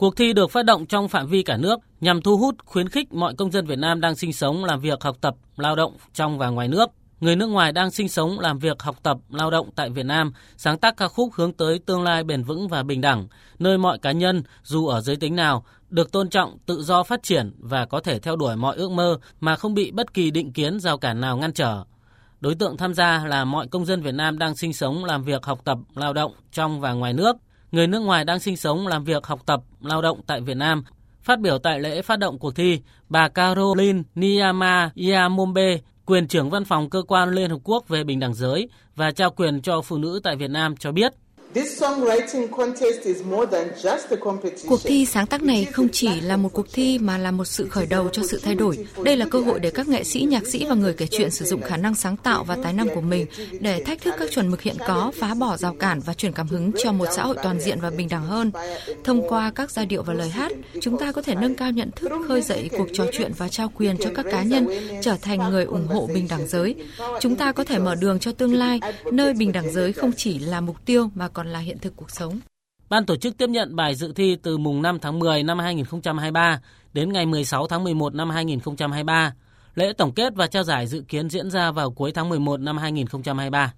Cuộc thi được phát động trong phạm vi cả nước nhằm thu hút khuyến khích mọi công dân Việt Nam đang sinh sống, làm việc, học tập, lao động trong và ngoài nước người nước ngoài đang sinh sống, làm việc, học tập, lao động tại Việt Nam sáng tác ca khúc hướng tới tương lai bền vững và bình đẳng, nơi mọi cá nhân, dù ở giới tính nào, được tôn trọng, tự do phát triển và có thể theo đuổi mọi ước mơ mà không bị bất kỳ định kiến rào cản nào ngăn trở. Đối tượng tham gia là mọi công dân Việt Nam đang sinh sống, làm việc, học tập, lao động trong và ngoài nước, người nước ngoài đang sinh sống, làm việc, học tập, lao động tại Việt Nam. Phát biểu tại lễ phát động cuộc thi, bà Caroline Niyama Iamombe, quyền trưởng văn phòng cơ quan Liên Hợp Quốc về bình đẳng giới và trao quyền cho phụ nữ tại Việt Nam cho biết Cuộc thi sáng tác này không chỉ là một cuộc thi mà là một sự khởi đầu cho sự thay đổi. Đây là cơ hội để các nghệ sĩ, nhạc sĩ và người kể chuyện sử dụng khả năng sáng tạo và tài năng của mình để thách thức các chuẩn mực hiện có, phá bỏ rào cản và truyền cảm hứng cho một xã hội toàn diện và bình đẳng hơn. Thông qua các giai điệu và lời hát, chúng ta có thể nâng cao nhận thức, khơi dậy cuộc trò chuyện và trao quyền cho các cá nhân trở thành người ủng hộ bình đẳng giới. Chúng ta có thể mở đường cho tương lai, nơi bình đẳng giới không chỉ là mục tiêu mà còn còn là hiện thực cuộc sống. Ban tổ chức tiếp nhận bài dự thi từ mùng 5 tháng 10 năm 2023 đến ngày 16 tháng 11 năm 2023. Lễ tổng kết và trao giải dự kiến diễn ra vào cuối tháng 11 năm 2023.